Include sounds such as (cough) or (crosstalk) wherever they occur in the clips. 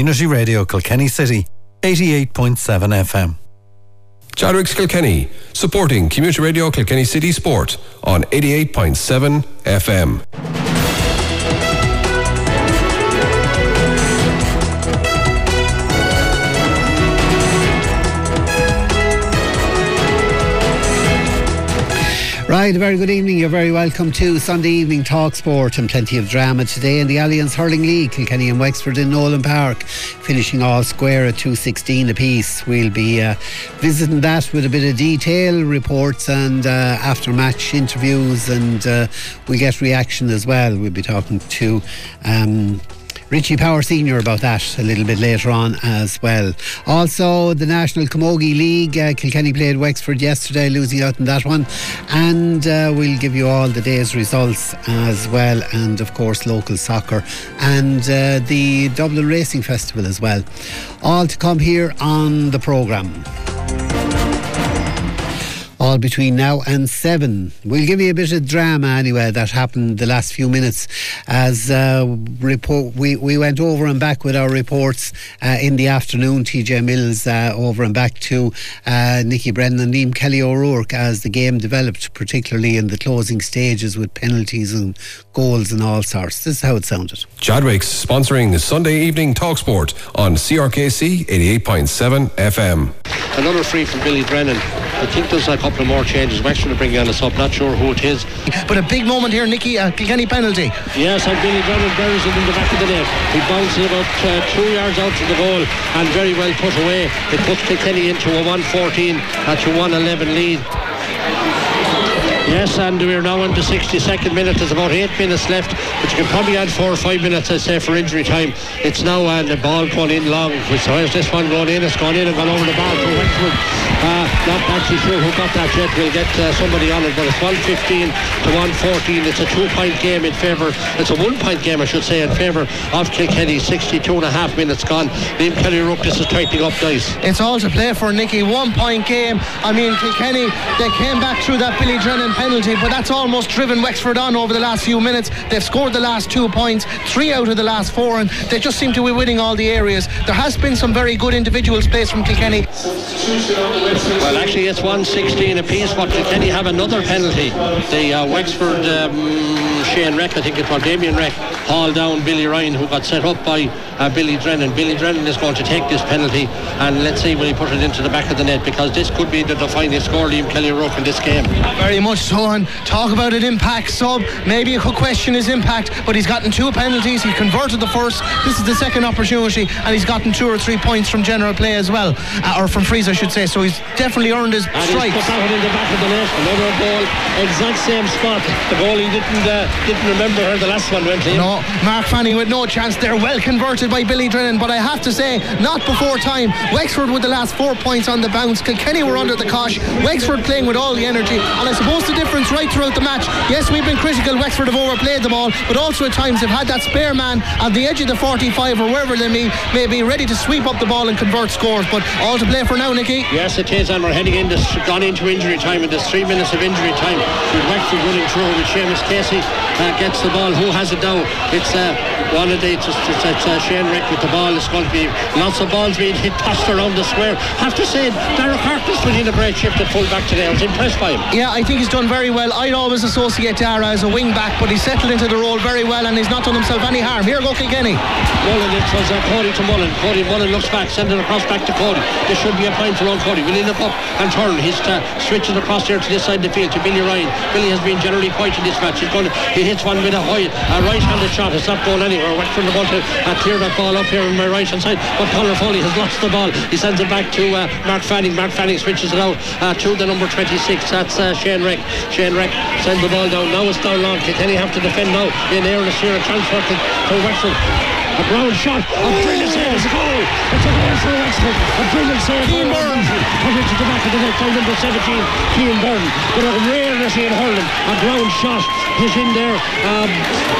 Community Radio Kilkenny City, 88.7 FM. Chadwick's Kilkenny, supporting Community Radio Kilkenny City Sport on 88.7 FM. Right, a very good evening. You're very welcome to Sunday Evening Talk Sport and plenty of drama today in the Allianz Hurling League. Kilkenny and Wexford in Nolan Park, finishing all square at 2.16 apiece. We'll be uh, visiting that with a bit of detail, reports and uh, after match interviews, and uh, we'll get reaction as well. We'll be talking to. Um, Richie Power Senior about that a little bit later on as well. Also, the National Camogie League, uh, Kilkenny played Wexford yesterday, losing out in that one. And uh, we'll give you all the day's results as well, and of course, local soccer and uh, the Dublin Racing Festival as well. All to come here on the programme all between now and seven. We'll give you a bit of drama anyway that happened the last few minutes as uh, report we, we went over and back with our reports uh, in the afternoon. TJ Mills uh, over and back to uh, Nicky Brennan and Liam Kelly O'Rourke as the game developed, particularly in the closing stages with penalties and goals and all sorts. This is how it sounded. Chadwick's sponsoring the Sunday evening talk sport on CRKC 88.7 FM. Another free from Billy Drennan. I think there's a couple of more changes. Wexford to bring on us sub, Not sure who it is. But a big moment here, Nicky. A Kilkenny penalty. Yes, and Billy Drennan buries it in the back of the net. He bounces about uh, two yards out to the goal and very well put away. It puts Kilkenny into a 114 uh, to 111 lead. Yes, and we're now the 62nd minute. There's about eight minutes left, but you can probably add four or five minutes, I'd say, for injury time. It's now and uh, the ball going in long. So where's this one going in? It's gone in and gone over the bar for Wexford. Uh, not actually sure who got that yet. We'll get uh, somebody on it, but it's 115 to 114. It's a two-point game in favour. It's a one-point game, I should say, in favour of Kilkenny. 62 and a half minutes gone. Liam Kelly Rook, this is tightening up nice. It's all to play for Nicky. One-point game. I mean, Kilkenny, they came back through that Billy Drennan penalty, but that's almost driven Wexford on over the last few minutes. They've scored the last two points, three out of the last four, and they just seem to be winning all the areas. There has been some very good individual space from Kilkenny. Well, actually, it's 116 apiece, but Kilkenny have another penalty. The uh, Wexford um, Shane Reck, I think it was Damien Reck, hauled down Billy Ryan, who got set up by uh, Billy Drennan. Billy Drennan is going to take this penalty, and let's see when he put it into the back of the net, because this could be the defining score, Liam Kelly Rourke in this game. Very much talk about an impact sub. Maybe you could question his impact, but he's gotten two penalties. He converted the first. This is the second opportunity, and he's gotten two or three points from general play as well, uh, or from freeze, I should say. So he's definitely earned his and stripes. He's put that one in the back of the net. Another goal, exact same spot. The goalie didn't uh, didn't remember where the last one went in. No, Mark Fanning with no chance. They're well converted by Billy Drennan, but I have to say, not before time. Wexford with the last four points on the bounce. Kilkenny were under the cosh. Wexford playing with all the energy, and I suppose the difference right throughout the match. Yes, we've been critical. Wexford have overplayed the ball, but also at times they've had that spare man at the edge of the 45 or wherever they may, may be ready to sweep up the ball and convert scores. But all to play for now, Nicky. Yes, it is, and we're heading in. This gone into injury time, and there's three minutes of injury time. With Wexford running through with Seamus Casey uh, gets the ball. Who has it now? It's uh, one of the it's, it's, it's uh, Shane Reck with the ball. It's going to be lots of balls being hit tossed around the square. Have to say, Derek Harkness in a great shift at full back today. I was impressed by him. Yeah, I think he's done very well. I'd always associate Dara as a wing back, but he's settled into the role very well and he's not done himself any harm. Here go Kilkenny. Mullen, it was uh, Cody to Mullen. Cody Mullen looks back, send it across back to Cody. This should be a point for old Cody. Will he look up and turn? He's uh, switching across here to this side of the field to Billy Ryan. Billy has been generally quiet in this match. He's going to, he hits one with a, high, a right-handed shot. It's not going anywhere. Wexford are going to uh, clear that ball up here on my right-hand side, but Conor Foley has lost the ball. He sends it back to uh, Mark Fanning. Mark Fanning switches it out uh, to the number 26. That's uh, Shane Reck. Shane Reck sends the ball down. Now it's down long. Kilkenny have to defend now in airless here. A transfer to, to Wexford. A brown shot. A brilliant save. It's a goal. It's a goal for Wexford. A brilliant save. Keane Byrne. Comes into the back of the net by number 17, Keane Byrne. But a rarity in hurling. A ground shot hit in there um,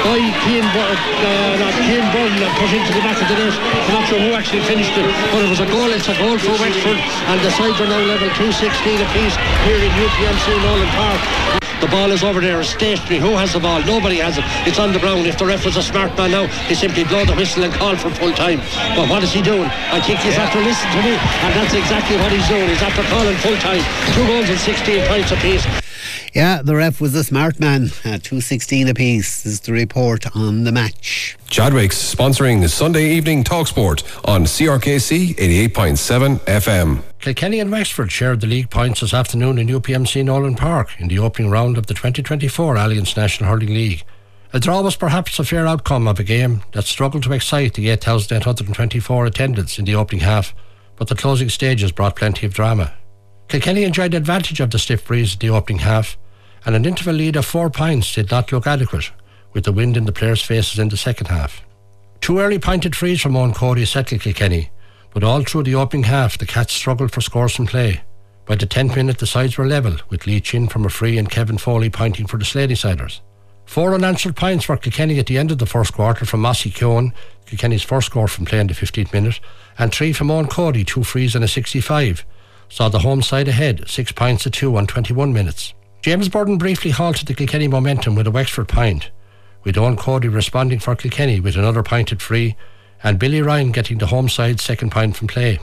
by Keane Byrne. Uh, not Keane Byrne put into the back of the net. I'm not sure who actually finished it, but it was a goal. It's a goal for Wexford. And the sides are now level 216 apiece here in UPMC Nolan Park. The ball is over there, it's stationary. Who has the ball? Nobody has it. It's on the ground. If the ref was a smart man now, he simply blow the whistle and call for full time. But what is he doing? I think he's after listening to me, and that's exactly what he's doing. He's after calling full time. Two goals and 16 points apiece. Yeah, the ref was a smart man. Uh, 216 apiece is the report on the match. Chadwick's sponsoring Sunday evening Talksport on CRKC 88.7 FM. Kilkenny and Wexford shared the league points this afternoon in UPMC Nolan Park in the opening round of the 2024 Allianz National Hurling League. A draw was perhaps a fair outcome of a game that struggled to excite the 8,824 attendants in the opening half, but the closing stages brought plenty of drama. Kilkenny enjoyed advantage of the stiff breeze in the opening half, and an interval lead of four points did not look adequate, with the wind in the players' faces in the second half. Two early pointed frees from Eoin Cody settled Kilkenny, but all through the opening half the Cats struggled for scores from play. By the 10th minute the sides were level, with Lee Chin from a free and Kevin Foley pointing for the Slaneysiders. Four unanswered points for Kilkenny at the end of the first quarter from Mossy Keoghan, Kilkenny's first score from play in the 15th minute, and three from Eoin Cody, two frees and a 65, saw the home side ahead, six points to two on 21 minutes. James Burton briefly halted the Kilkenny momentum with a Wexford point, with Eoin Cody responding for Kilkenny with another pint at free, and Billy Ryan getting the home side's second pint from play.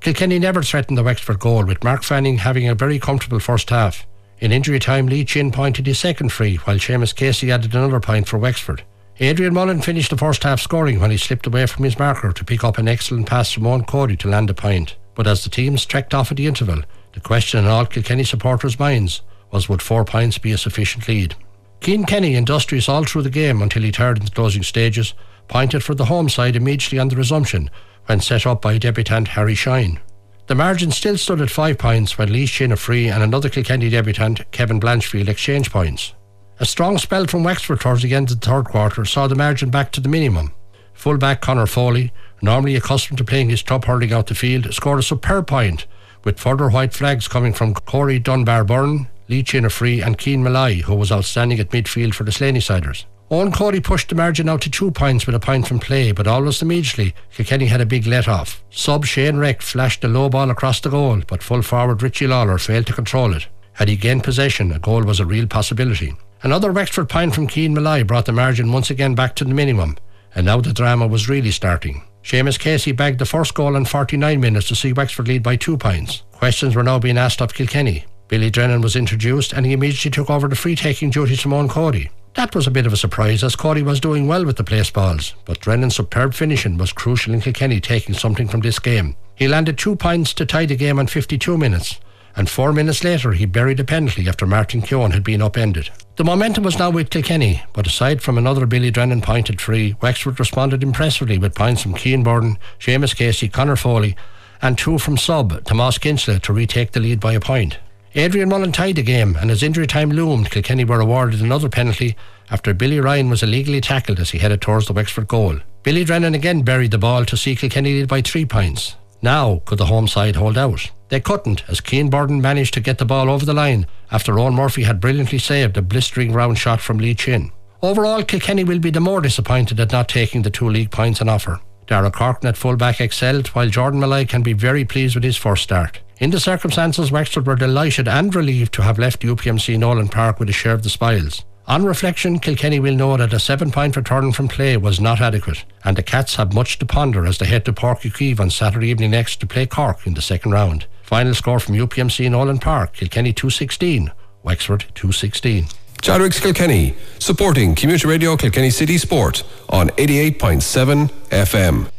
Kilkenny never threatened the Wexford goal, with Mark Fanning having a very comfortable first half. In injury time, Lee Chin pointed his second free, while Seamus Casey added another pint for Wexford. Adrian Mullen finished the first half scoring when he slipped away from his marker to pick up an excellent pass from Eoin Cody to land a pint. But as the teams trekked off at the interval, the question in all Kilkenny supporters' minds was would four points be a sufficient lead? Cian Kenny, industrious all through the game until he tired in the closing stages, pointed for the home side immediately on the resumption when set up by debutant Harry Shine. The margin still stood at five points when Lee Chin a free and another Kilkenny debutant, Kevin Blanchfield, exchanged points. A strong spell from Wexford towards the end of the third quarter saw the margin back to the minimum. Fullback Conor Foley, normally accustomed to playing his top hurling out the field, scored a superb point, with further white flags coming from Corey Dunbar Byrne, Lee free, and Keane Malai, who was outstanding at midfield for the Slaneysiders. Eoin Cody pushed the margin out to two points with a point from play, but almost immediately Kilkenny had a big let off. Sub Shane Reck flashed a low ball across the goal, but full forward Richie Lawler failed to control it. Had he gained possession, a goal was a real possibility. Another Wexford point from Keane Malai brought the margin once again back to the minimum, and now the drama was really starting. Seamus Casey bagged the first goal in 49 minutes to see Wexford lead by two points. Questions were now being asked of Kilkenny. Billy Drennan was introduced and he immediately took over the free taking duties from Eoin Cody. That was a bit of a surprise as Cody was doing well with the place balls, but Drennan's superb finishing was crucial in Kilkenny taking something from this game. He landed two points to tie the game on 52 minutes, and four minutes later he buried a penalty after Martin Keoghan had been upended. The momentum was now with Kilkenny, but aside from another Billy Drennan pointed free, Wexford responded impressively with points from Keane Borden, Seamus Casey, Conor Foley, and two from sub, Tomas Kinsella, to retake the lead by a point. Adrian Mullen tied the game, and as injury time loomed, Kilkenny were awarded another penalty after Billy Ryan was illegally tackled as he headed towards the Wexford goal. Billy Drennan again buried the ball to see Kilkenny lead by three points. Now, could the home side hold out? They couldn't, as Cian Borden managed to get the ball over the line after Eoin Murphy had brilliantly saved a blistering round shot from Lee Chin. Overall, Kilkenny will be the more disappointed at not taking the two league points on offer. Dara Corkin at fullback excelled, while Jordan Molloy can be very pleased with his first start. In the circumstances, Wexford were delighted and relieved to have left UPMC Nolan Park with a share of the spoils. On reflection, Kilkenny will know that a seven point return from play was not adequate, and the Cats have much to ponder as they head to Uí on Saturday evening next to play Cork in the second round. Final score from UPMC Nolan Park Kilkenny 216, Wexford 216. Chadwick's Kilkenny, supporting Community Radio Kilkenny City Sport on 88.7 FM.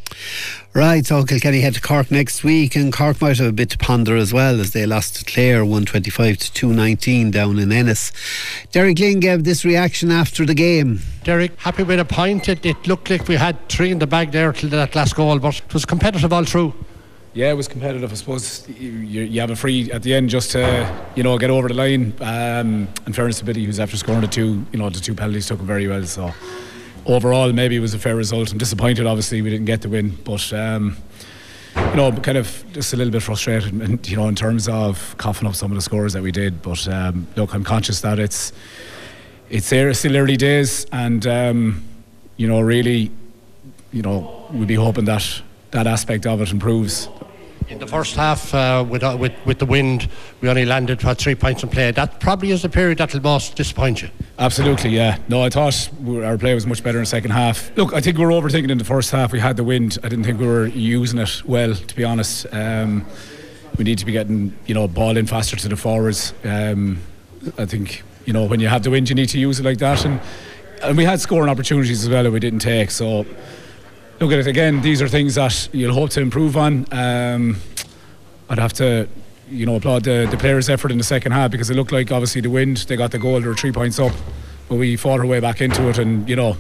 Right, so Kilkenny head to Cork next week, and Cork might have a bit to ponder as well as they lost to Clare 125 to 219 down in Ennis. Derek Lyng gave this reaction after the game. Derek, happy with a point. It, it looked like we had three in the bag there till that last goal, but it was competitive all through. Yeah, it was competitive. I suppose you, you have a free at the end just to you know get over the line. Um, in fairness to Biddy, who's after scoring the two, you know the two penalties took him very well. So overall, maybe it was a fair result. I'm disappointed, obviously, we didn't get the win, but. Um, you know, kind of just a little bit frustrated, and you know, in terms of coughing up some of the scores that we did. But um, look, I'm conscious that it's it's still early days, and um, you know, really, you know, we'll be hoping that that aspect of it improves. In the first half, uh, with, uh, with with the wind, we only landed what, three points in play. That probably is the period that'll most disappoint you. Absolutely, yeah. No, I thought our play was much better in the second half. Look, I think we were overthinking in the first half. We had the wind. I didn't think we were using it well, to be honest. Um, we need to be getting, you know, ball in faster to the forwards. Um, I think, you know, when you have the wind, you need to use it like that. And and we had scoring opportunities as well that we didn't take. So look at it again. These are things that you'll hope to improve on. Um, I'd have to, you know, applaud the, the players' effort in the second half because it looked like obviously the wind. They got the goal. They were three points up, but we fought our way back into it. And you know,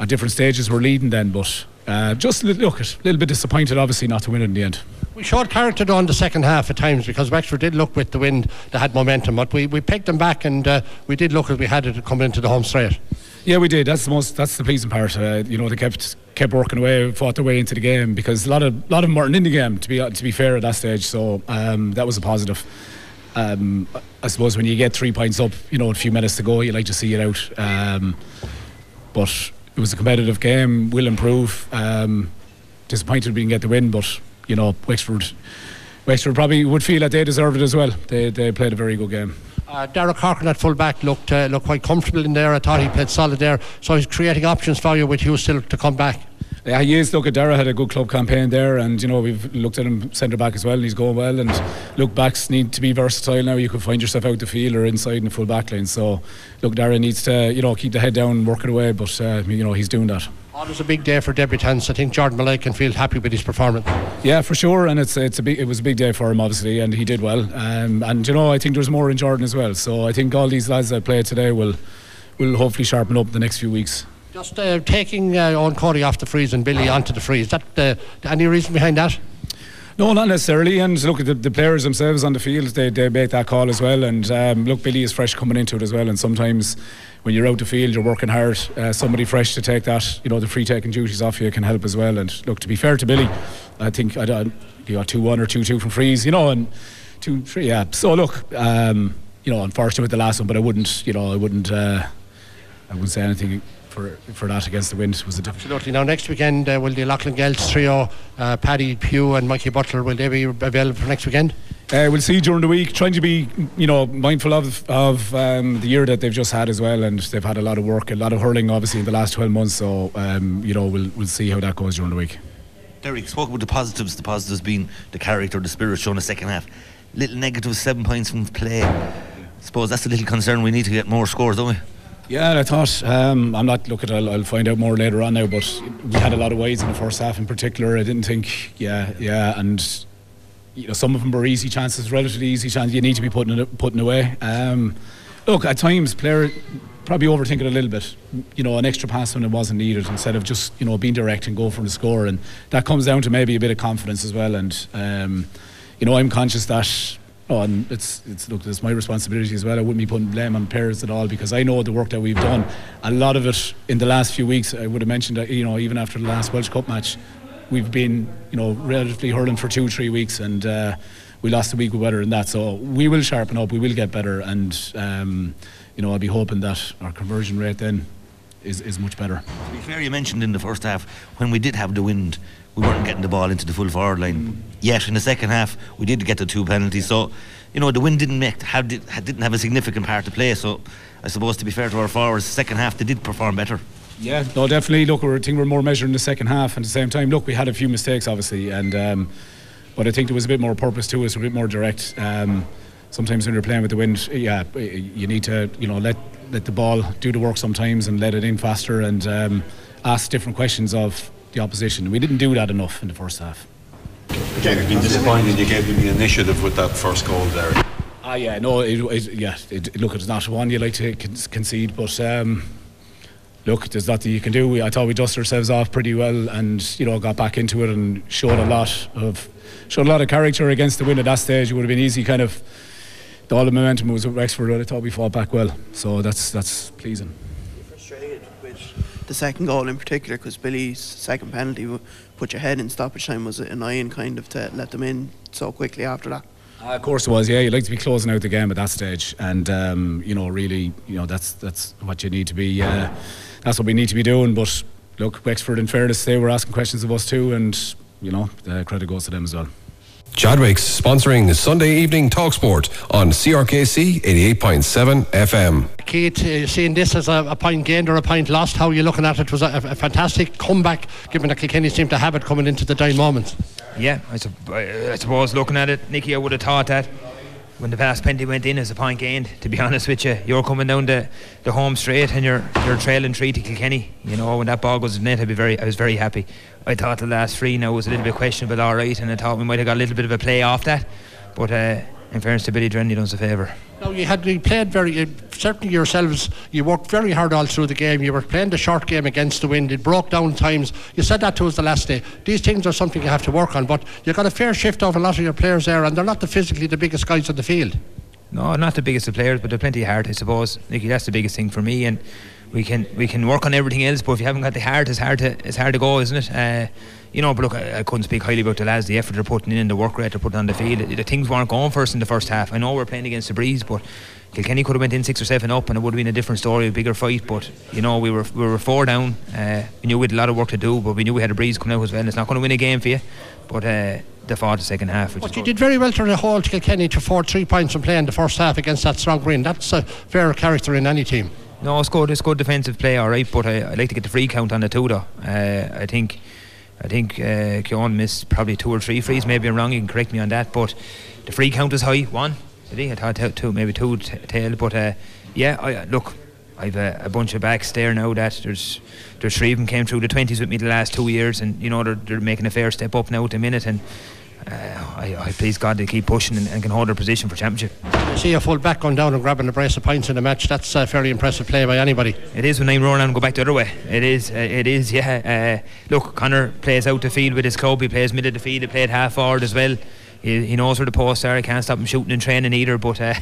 at different stages we're leading then, but uh, just look, it a little bit disappointed, obviously, not to win it in the end. We showed character in the second half at times because Wexford did look with the wind, they had momentum, but we, we picked them back and uh, we did look as we had it coming into the home straight. Yeah, we did. That's the most. That's the pleasing part. Uh, you know, they kept kept working away, fought their way into the game because a lot of lot of them weren't in the game. To be to be fair at that stage, so um, that was a positive. Um, I suppose when you get three points up, you know, a few minutes to go, you like to see it out. Um, but it was a competitive game. Will improve. Um, disappointed we didn't get the win, but you know, Wexford. Wexford probably would feel that they deserved it as well. They they played a very good game. Uh, Derek Harkin at full back looked uh, looked quite comfortable in there. I thought he played solid there. So he's creating options for you with Huw still to come back. Yeah, he is. Look, Dara had a good club campaign there, and you know we've looked at him centre back as well, and he's going well. And look, backs need to be versatile now. You can find yourself out the field or inside in the full back line. So, look, Dara needs to you know keep the head down, and work it away. But uh, you know he's doing that. Oh, it was a big day for debutants. I think Jordan Molloy can feel happy with his performance. Yeah, for sure, and it's it's a big it was a big day for him obviously, and he did well. Um, and you know I think there's more in Jordan as well. So I think all these lads that play today will will hopefully sharpen up the next few weeks. Just uh, taking uh, Eoin Cody off the freeze and Billy onto the freeze. Is that uh, any reason behind that? No, not necessarily. And look at the, the players themselves on the field; they, they make that call as well. And um, look, Billy is fresh coming into it as well. And sometimes when you're out the field, you're working hard. Uh, somebody fresh to take that, you know, the free taking duties off you can help as well. And look, to be fair to Billy, I think I, I, you got two one or two two from freeze, you know, and two three. Yeah. So look, um, you know, unfortunate with the last one, but I wouldn't, you know, I wouldn't, uh, I wouldn't say anything for for that against the wind was a different. Absolutely. Now next weekend uh, will the O'Loughlin Gaels trio, uh, Paddy Pugh and Mikey Butler, will they be available for next weekend? Uh, we'll see during the week. Trying to be, you know, mindful of of um, the year that they've just had as well, and they've had a lot of work, a lot of hurling, obviously in the last twelve months. So, um, you know, we'll we'll see how that goes during the week. Derek spoke about the positives. The positives being the character, the spirit shown in the second half. Little seven points from play. I suppose that's a little concern. We need to get more scores, don't we? Yeah, I thought um, I'm not looking. I'll, I'll find out more later on now. But we had a lot of wides in the first half, in particular. I didn't think. Yeah, yeah, and you know some of them were easy chances, relatively easy chances. You need to be putting it putting away. Um, look, at times player probably overthinking a little bit. You know, an extra pass when it wasn't needed instead of just you know being direct and go for the score. And that comes down to maybe a bit of confidence as well. And um, you know, I'm conscious that Oh, and it's it's look, it's my responsibility as well. I wouldn't be putting blame on players at all because I know the work that we've done. A lot of it in the last few weeks, I would have mentioned that you know even after the last Walsh Cup match, we've been you know relatively hurling for two three weeks and. Uh, we lost a week with weather and that, so we will sharpen up. We will get better, and um, you know I'll be hoping that our conversion rate then is, is much better. To be fair, you mentioned in the first half when we did have the wind, we weren't getting the ball into the full forward line. Yet in the second half, we did get the two penalties. So, you know, the wind didn't make have, didn't have a significant part to play. So, I suppose to be fair to our forwards, the second half they did perform better. Yeah, no, definitely. Look, we're, I think we're more measured in the second half. And at the same time, look, we had a few mistakes, obviously, and um, but I think there was a bit more purpose to us, a bit more direct. Um, sometimes when you're playing with the wind, yeah, you need to, you know, let let the ball do the work sometimes and let it in faster and um, ask different questions of the opposition. We didn't do that enough in the first half. Again, it's been disappointed you gave them the initiative with that first goal there. Ah, yeah, no, it, it, yeah. It, look, it's not one you like to concede, but um, look, there's nothing you can do. We, I thought we dusted ourselves off pretty well, and you know, got back into it and showed a lot of showed a lot of character against the win at that stage. It would have been easy, kind of all the momentum was with Wexford. I thought we fought back well, so that's that's pleasing. The second goal in particular because Billy's second penalty put your head in stoppage time was annoying, kind of to let them in so quickly after that. Uh, of course it was. Yeah, you like to be closing out the game at that stage, and um, you know, really, you know, that's that's what you need to be. Uh, that's what we need to be doing. But look, Wexford, in fairness, they were asking questions of us too, and you know, the credit goes to them as well. Chadwick's sponsoring Sunday evening Talksport on CRKC 88.7 FM. Keith, uh, seeing this as a, a point gained or a point lost, how are you looking at it? it was a, a fantastic comeback, given that Kilkenny seemed to have it coming into the dying moments. Yeah, I, sup- I suppose looking at it, Nicky, I would have thought that when the last penalty went in as a point gained, to be honest with you, you're coming down the, the home straight and you're you're trailing three to Kilkenny. You know, when that ball goes in net, I'd be very, I was very happy. I thought the last three now was a little bit questionable, all right, and I thought we might have got a little bit of a play off that. But uh, in fairness to Billy Dren, he does a favour. Now you had you played very uh, certainly yourselves. You worked very hard all through the game. You were playing the short game against the wind. It broke down times. You said that to us the last day. These things are something you have to work on. But you got a fair shift of a lot of your players there, and they're not the physically the biggest guys on the field. No, not the biggest of players, but they're plenty of heart, I suppose. Nicky, that's the biggest thing for me. And we can we can work on everything else, but if you haven't got the heart, it's hard to it's hard to go, isn't it? Uh, you know, but look, I, I, couldn't speak highly about the lads, the effort they're putting in, the work rate they're putting on the field. The, the things weren't going for us in the first half. I know we're playing against the breeze, but Kilkenny could have went in six or seven up, and it would have been a different story, a bigger fight. But you know, we were we were four down. Uh, we knew we had a lot of work to do, but we knew we had a breeze coming out as well. And it's not going to win a game for you, but. Uh, they fought the second half. But you did very well to hold Kilkenny to four three points from playing the first half against that strong green. That's a fair character in any team. No, it's good. It's good defensive play, all right. But I, I like to get the free count on the two, though. Uh, I think, I think uh, missed probably two or three frees. Maybe I'm wrong. You can correct me on that. But the free count is high. One, did he? I thought two, maybe two t- tail. But uh, yeah, I, look, I've a, a, bunch of backs there now that there's there's three of them came through the twenties with me the last two years, and you know they're, they're making a fair step up now at the minute and. Uh, I, I, please God they keep pushing and, and, can hold their position for championship. I see a full back going down and grabbing a brace of points in the match. That's a fairly impressive play by anybody. It is when I'm running and go back the other way. It is. Uh, it is. Yeah. Uh, look, Connor plays out the field with his club. He plays mid of the field. He played half forward as well. He, he knows where the posts are. He can't stop him shooting and training either. But uh,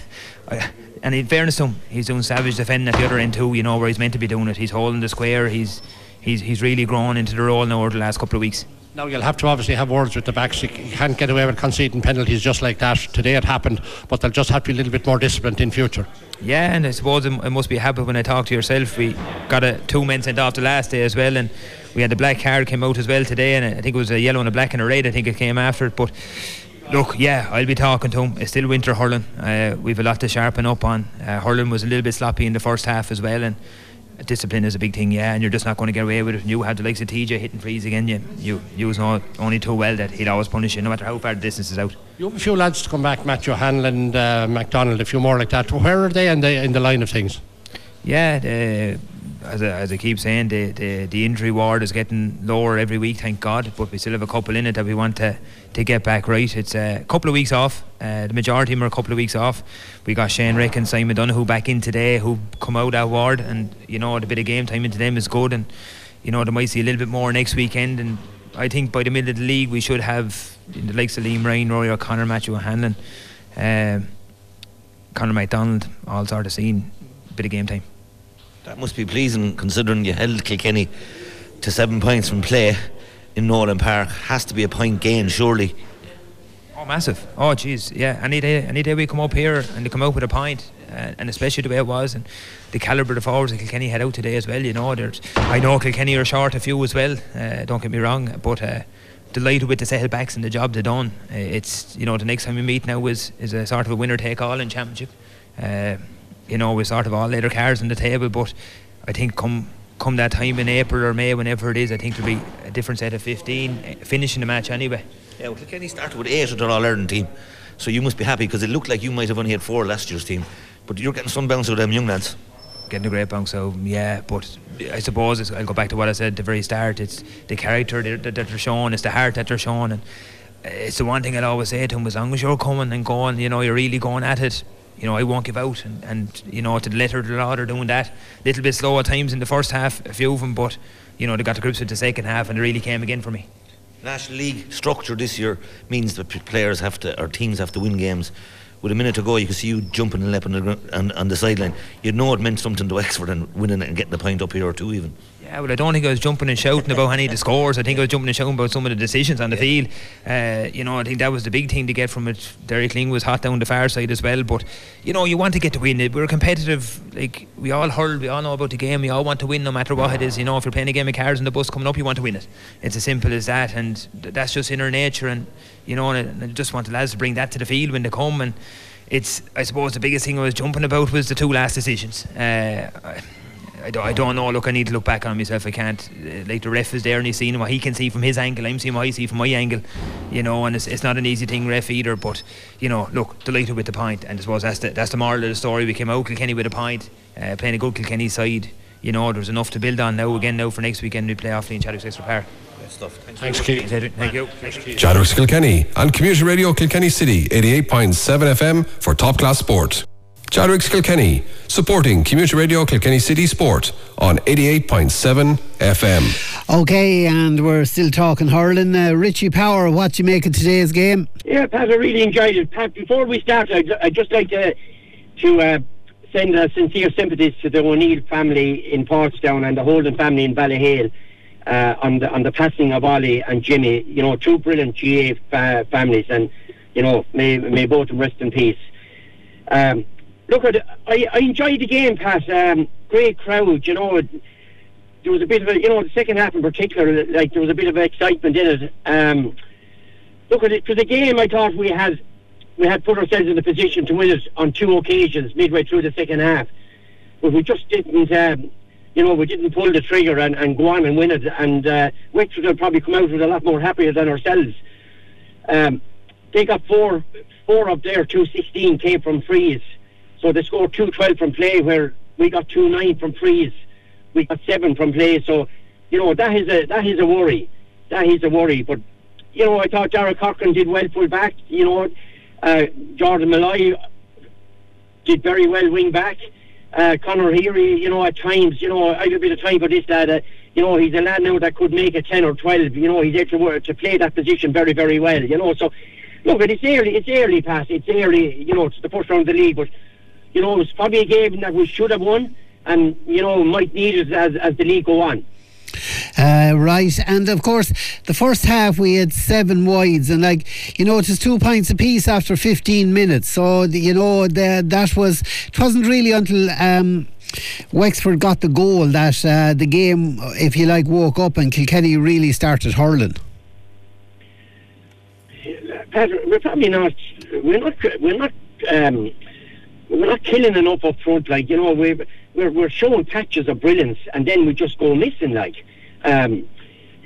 (laughs) and in fairness to him, he's doing savage defending at the other end too. You know where he's meant to be doing it. He's holding the square. He's he's he's really grown into the role now over the last couple of weeks. Now you'll have to obviously have words with the backs. You can't get away with conceding penalties just like that. Today it happened, but they'll just have to be a little bit more disciplined in future. Yeah, and I suppose it must be happy when I talk to yourself. We got a two men sent off the last day as well, and we had the black card came out as well today, and I think it was a yellow and a black and a red. I think it came after it, but. Look, yeah, I'll be talking to him. It's still winter hurling. Uh, we've a lot to sharpen up on. Uh, hurling was a little bit sloppy in the first half as well, and discipline is a big thing, yeah, and you're just not going to get away with it. And you had the likes of TJ hitting frees again, you you you know only too well that he'd always punish you, no matter how far the distance is out. You have a few lads to come back, Matthew Hanlon, uh, McDonald, a few more like that. Where are they in the in the line of things? Yeah, as, I, as I keep saying, the, the, the injury ward is getting lower every week, thank God. But we still have a couple in it that we want to, to get back right. It's a couple of weeks off. Uh, the majority of them are a couple of weeks off. We got Shane Reck and Simon Donoghue back in today who come out that ward, and you know, the bit of game time into them is good. And you know, they might see a little bit more next weekend. And I think by the middle of the league, we should have the likes of Liam Ryan, Rory O'Connor, Matthew Hanlon, uh, Conor McDonald, all sort of seen a bit of game time. That must be pleasing considering you held Kilkenny to seven points from play in Nolan Park. Has to be a point gain, surely. Oh, massive. Oh, jeez. Yeah, any day, any day we come up here and they come out with a point, uh, and especially the way it was, and the calibre of forwards that Kilkenny had out today as well. You know, there's, I know Kilkenny are short a few as well. Uh, don't get me wrong, but. Uh, delighted with the settled backs and the job they've done. Uh, it's you know the next time we meet now is is a sort of a winner take all in championship. Uh, you know, we sort of all our cards on the table, but I think come come that time in April or May, whenever it is, I think there'll be a different set of 15 eh, finishing the match anyway. Yeah, well, Kenny started with eight of their All Ireland team, so you must be happy because it looked like you might have only had four last year's team, but you're getting some bounce out of them young lads. Getting a great bounce so yeah, but I suppose I'll go back to what I said at the very start. It's the character that they're showing, it's the heart that they're showing, and it's the one thing I'd always say to them: as long as you're coming and going, you know, you're really going at it you know, I won't give out. And, and you know, to the letter of the law, they're doing that. Little bit slow at times in the first half, a few of them, but, you know, they got to grips with the second half and they really came again for me. National League structure this year means that players have to, or teams have to win games. With a minute to go, you could see you jumping and leaping on the, on, the sideline. You'd know it meant something to Wexford and winning it and getting the point up here or two even. Yeah, well, I don't think I was jumping and shouting about any of the scores. I think I was jumping and shouting about some of the decisions on the field. Uh, you know, I think that was the big thing to get from it. Derek Lyng was hot down the far side as well. But, you know, you want to get the win. We're competitive. Like, we all heard, we all know about the game. We all want to win no matter what it is. You know, if you're playing a game of cards and the bus coming up, you want to win it. It's as simple as that. And th- that's just in our nature. And, you know, and I just want the lads to bring that to the field when they come. And it's, I suppose, the biggest thing I was jumping about was the two last decisions. Uh, I don't, I don't know. Look, I need to look back on myself. I can't. Uh, like the ref is there and he's seeing what he can see from his angle. I'm seeing what I see from my angle. You know, and it's, it's not an easy thing, ref either. But you know, look, delighted with the point. point, and I suppose that's the that's the moral of the story. We came out Kilkenny with a point, uh, playing a good Kilkenny side. You know, there's enough to build on now. Again, now for next weekend we play Offaly in Chadwick Extra Park. Stuff. Thanks, Keith. Thank you. Chadwick's Kilkenny on Community Radio Kilkenny City 88.7 FM for top class sport. Chadwick's Kilkenny, supporting Community Radio Kilkenny City Sport on 88.7 FM. Okay, and we're still talking hurling. Uh, Richie Power, what do you make of today's game? Yeah, Pat, I really enjoyed it. Pat, before we start, I'd, I'd just like to to uh, send uh, sincere sympathies to the O'Neill family in Portstown and the Holden family in Ballyhale uh, on the on the passing of Ollie and Jimmy. You know, two brilliant GAA fa- families, and you know, may may both of them rest in peace. Um, look, at I, I enjoyed the game, Pat. Um, great crowd. You know, there was a bit of a you know the second half in particular, like there was a bit of excitement in it. Um, look at it for the game. I thought we had we had put ourselves in a position to win it on two occasions midway through the second half, but we just didn't. Um, you know, we didn't pull the trigger and, and go on and win it. And uh, Wexford will probably come out with a lot more happier than ourselves. Um, they got four, four of their two sixteen came from frees, so they scored two twelve from play, where we got two nine from frees. We got seven from play, so you know that is a that is a worry. That is a worry. But you know, I thought Dara Cochran did well full back. You know, uh, Jordan Malloy did very well wing back. Uh, Conor Heary, you know, at times, you know, I have a bit of time for this lad. Uh, you know, he's a lad now that could make a 10 or 12. You know, he's able to, to play that position very, very well, you know. So, look, it's early, it's early, pass. It's early, you know, it's the first round of the league. But, you know, it's probably a game that we should have won and, you know, might need it as, as the league go on. Uh, right, and of course, the first half we had seven wides, and like you know, it was two points apiece after 15 minutes. So you know the, that was it wasn't really until. Um, Wexford got the goal that uh, the game, if you like, woke up and Kilkenny really started hurling. Pat, we're probably not. We're not. We're not. Um, we're not killing enough up front. Like you know, we're we're, we're showing patches of brilliance, and then we just go missing. Like, um,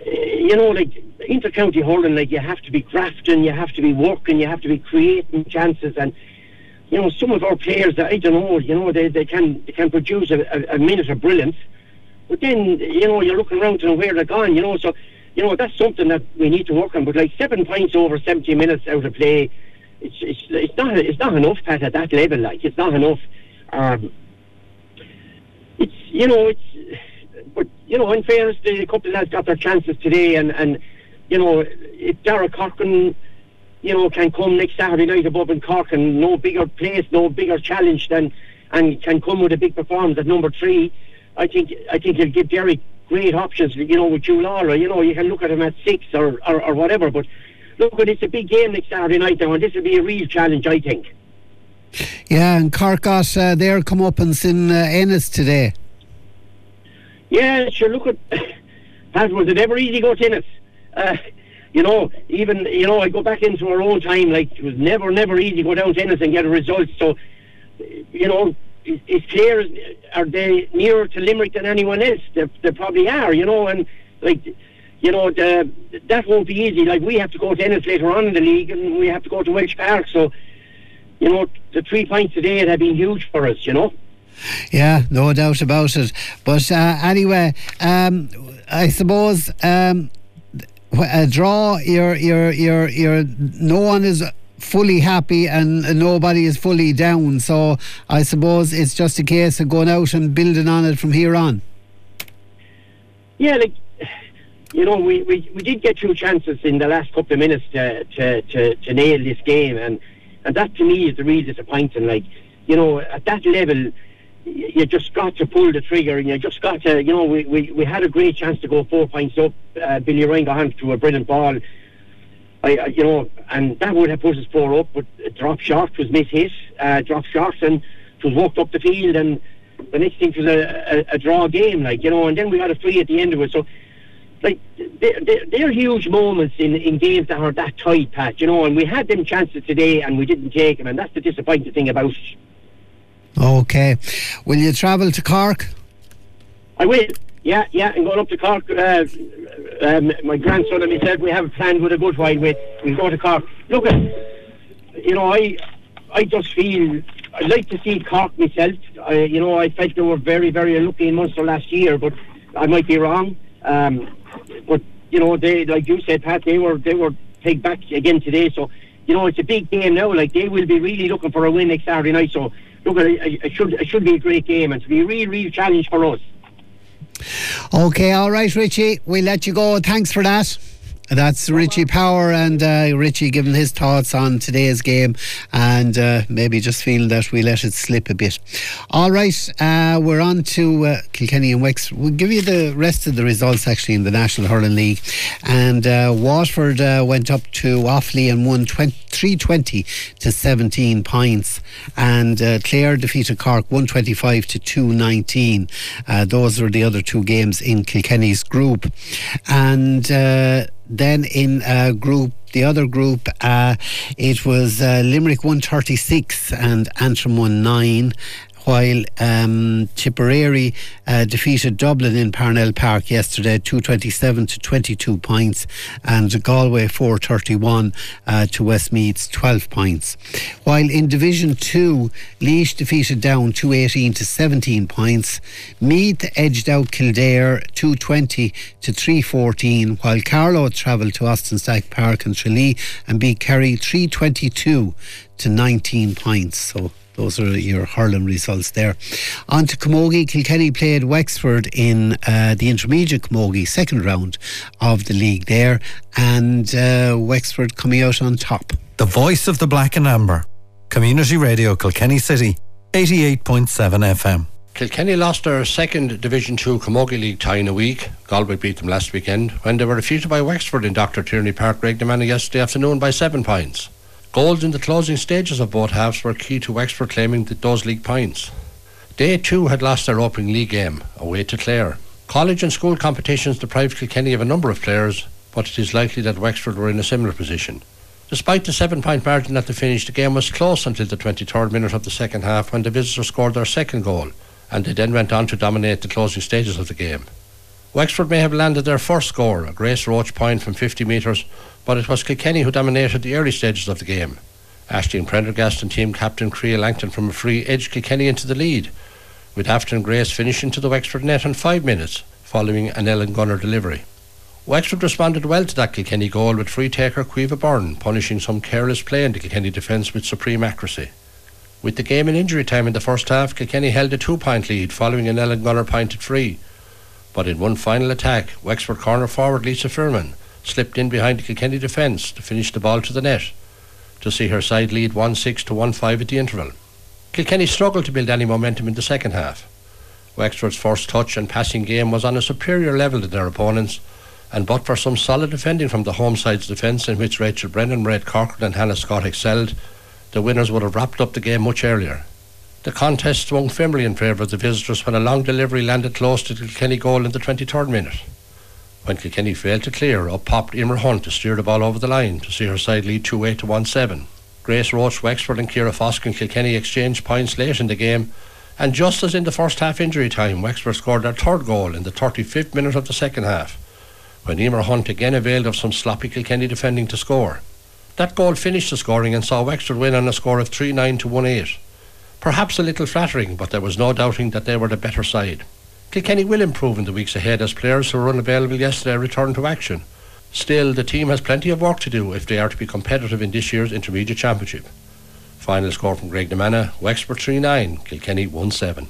you know, like intercounty hurling, like you have to be grafting, you have to be working, you have to be creating chances, and you know, some of our players, I don't know, you know, they, they can they can produce a, a, a minute of brilliance, but then you know you're looking around to know where they're gone. You know, so you know that's something that we need to work on. But like seven points over seventy minutes out of play, it's it's, it's not it's not enough, Pat, at that level. Like it's not enough. Um, it's you know it's but you know in fairness the couple lads got their chances today and and you know if Dara Corkin you know can come next Saturday night above in Cork and no bigger place no bigger challenge than and can come with a big performance at number three I think I think he'll give Derry great options you know with June Laura you know you can look at him at six or, or, or whatever but look it's a big game next Saturday night now and this will be a real challenge I think Yeah, and Cork got uh, their comeuppance in uh, Ennis today. Yeah, sure. Look at (coughs) that. Was it ever easy go tennis? Uh, you know, even you know, I go back into our own time. Like it was never, never easy go down tennis and get a result. So, you know, it's clear. Are they nearer to Limerick than anyone else? They, they probably are. You know, and like. You know, the, that won't be easy. Like, we have to go to Ennis later on in the league and we have to go to Walsh Park. So, you know, the three points today have been huge for us, you know. Yeah, no doubt about it. But uh, anyway, um, I suppose um, a draw. You're, you're, you're, you're. No one is fully happy and nobody is fully down. So I suppose it's just a case of going out and building on it from here on. Yeah, like you know, we, we, we did get two chances in the last couple of minutes to to, to, to nail this game, and and that to me is the real disappointing. Like, you know, at that level, you just got to pull the trigger and you just got to, you know, we, we, we had a great chance to go four points up. Uh, Billy Ryan got on to a brilliant ball. I, you know, and that would have put us four up, but a drop shot was miss hit, uh, drop shots, and it was walked up the field, and the next thing was a, a, a draw game, like, you know, and then we got a free at the end of it. So, like, they're, they're, they're huge moments in, in games that are that tight, Pat, you know, and we had them chances today and we didn't take them, and that's the disappointing thing about it. Okay. Will you travel to Cork? I will. Yeah, yeah, and going up to Cork. Uh, um, my grandson and myself, we have a plan with a good while. With we'll go to Cork. Look, at, you know, I, I just feel I'd like to see Cork myself. I, you know, I felt they were very, very unlucky in Munster last year, but I might be wrong. Um, but you know, they like you said, Pat, they were they were take back again today. So you know, it's a big game now. Like they will be really looking for a win next Saturday night. So look, it, it should it should be a great game and be a real, real challenge for us. Okay, all right, Richie. We'll let you go. Thanks for that. That's Richie Power and uh, Richie giving his thoughts on today's game and uh, maybe just feeling that we let it slip a bit. All right, uh, we're on to uh, Kilkenny and Wexford. We'll give you the rest of the results actually in the National Hurling League. And uh, Waterford uh, went up to Offaly and won 20, 320 to 17 points. And Clare defeated Cork 125 to 219. those were the other two games in Kilkenny's group. And then in uh, group the other group, uh, it was uh, Limerick 136 and Antrim 19 while um, Tipperary uh, defeated Dublin in Parnell Park yesterday, 227 to 22 points, and Galway 431 uh, to Westmeath's 12 points. While in Division 2, Laois defeated Down 218 to 17 points. Meath edged out Kildare 220 to 314, while Carlow travelled to Austin Stack Park and Tralee and beat Kerry 322 to 19 points. So those are your hurling results there. On to Camogie. Kilkenny played Wexford in uh, the intermediate Camogie second round of the league there, and uh, Wexford coming out on top. The voice of the black and amber. Community Radio Kilkenny City, 88.7 FM. Kilkenny lost their second Division 2 Camogie League tie in a week. Galway beat them last weekend when they were defeated by Wexford in Dr. Tierney Park, Graiguenamanagh yesterday afternoon by seven points. Goals in the closing stages of both halves were key to Wexford claiming the those league points. They too had lost their opening league game, away to Clare. College and school competitions deprived Kilkenny of a number of players, but it is likely that Wexford were in a similar position. Despite the seven point margin at the finish, the game was close until the 23rd minute of the second half when the visitors scored their second goal, and they then went on to dominate the closing stages of the game. Wexford may have landed their first score, a Grace Roach point from 50 metres, but it was Kilkenny who dominated the early stages of the game. Ashton Prendergast and team captain Creel Langton from a free edged Kilkenny into the lead, with Afton Grace finishing to the Wexford net in five minutes following an Ellen Gunner delivery. Wexford responded well to that Kilkenny goal with free taker Quiva Byrne punishing some careless play in the Kilkenny defence with supreme accuracy. With the game in injury time in the first half, Kilkenny held a two point lead following an Ellen Gunner pointed free. But in one final attack, Wexford corner forward Lisa Furman slipped in behind the Kilkenny defence to finish the ball to the net to see her side lead 1 6 to 1 5 at the interval. Kilkenny struggled to build any momentum in the second half. Wexford's first touch and passing game was on a superior level to their opponents, and but for some solid defending from the home side's defence in which Rachel Brennan, Red Corcoran and Hannah Scott excelled, the winners would have wrapped up the game much earlier. The contest swung firmly in favour of the visitors when a long delivery landed close to the Kilkenny goal in the 23rd minute. When Kilkenny failed to clear, up popped Emer Hunt to steer the ball over the line to see her side lead 2 8 to 1 7. Grace Roach, Wexford, and Kira Fosk and Kilkenny exchanged points late in the game, and just as in the first half injury time, Wexford scored their third goal in the 35th minute of the second half, when Emer Hunt again availed of some sloppy Kilkenny defending to score. That goal finished the scoring and saw Wexford win on a score of 3 9 to 1 8. Perhaps a little flattering, but there was no doubting that they were the better side. Kilkenny will improve in the weeks ahead as players who were unavailable yesterday return to action. Still, the team has plenty of work to do if they are to be competitive in this year's Intermediate Championship. Final score from Greg Graiguenamanagh, Wexford 3 9, Kilkenny 1 7.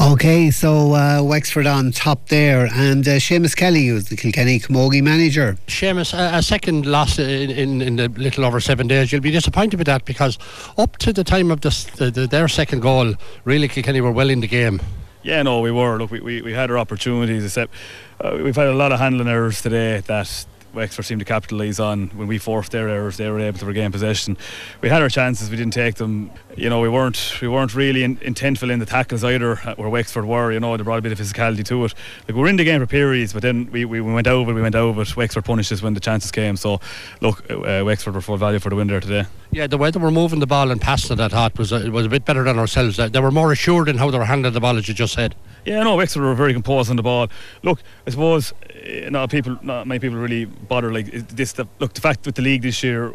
Okay, so uh, Wexford on top there, and uh, Seamus Kelly, who's the Kilkenny Camogie manager. Seamus, a, a second loss in, in, in the little over seven days. You'll be disappointed with that because up to the time of this, the, the, their second goal, really Kilkenny were well in the game. Yeah, no, we were. Look, we, we, we had our opportunities, except uh, we've had a lot of handling errors today that Wexford seemed to capitalise on when we forced their errors. They were able to regain possession. We had our chances, we didn't take them. You know, we weren't we weren't really in, intentful in the tackles either, uh, where Wexford were. You know, they brought a bit of physicality to it. Like we were in the game for periods, but then we, we went over, we went over. Wexford punished us when the chances came. So, look, uh, Wexford were full value for the win there today. Yeah, the way they were moving the ball and passing I thought was uh, was a bit better than ourselves. They were more assured in how they were handling the ball, as you just said. Yeah, no, Wexford were very composed on the ball. Look, I suppose uh, not people, not many people really bother like this. The, look, the fact with the league this year,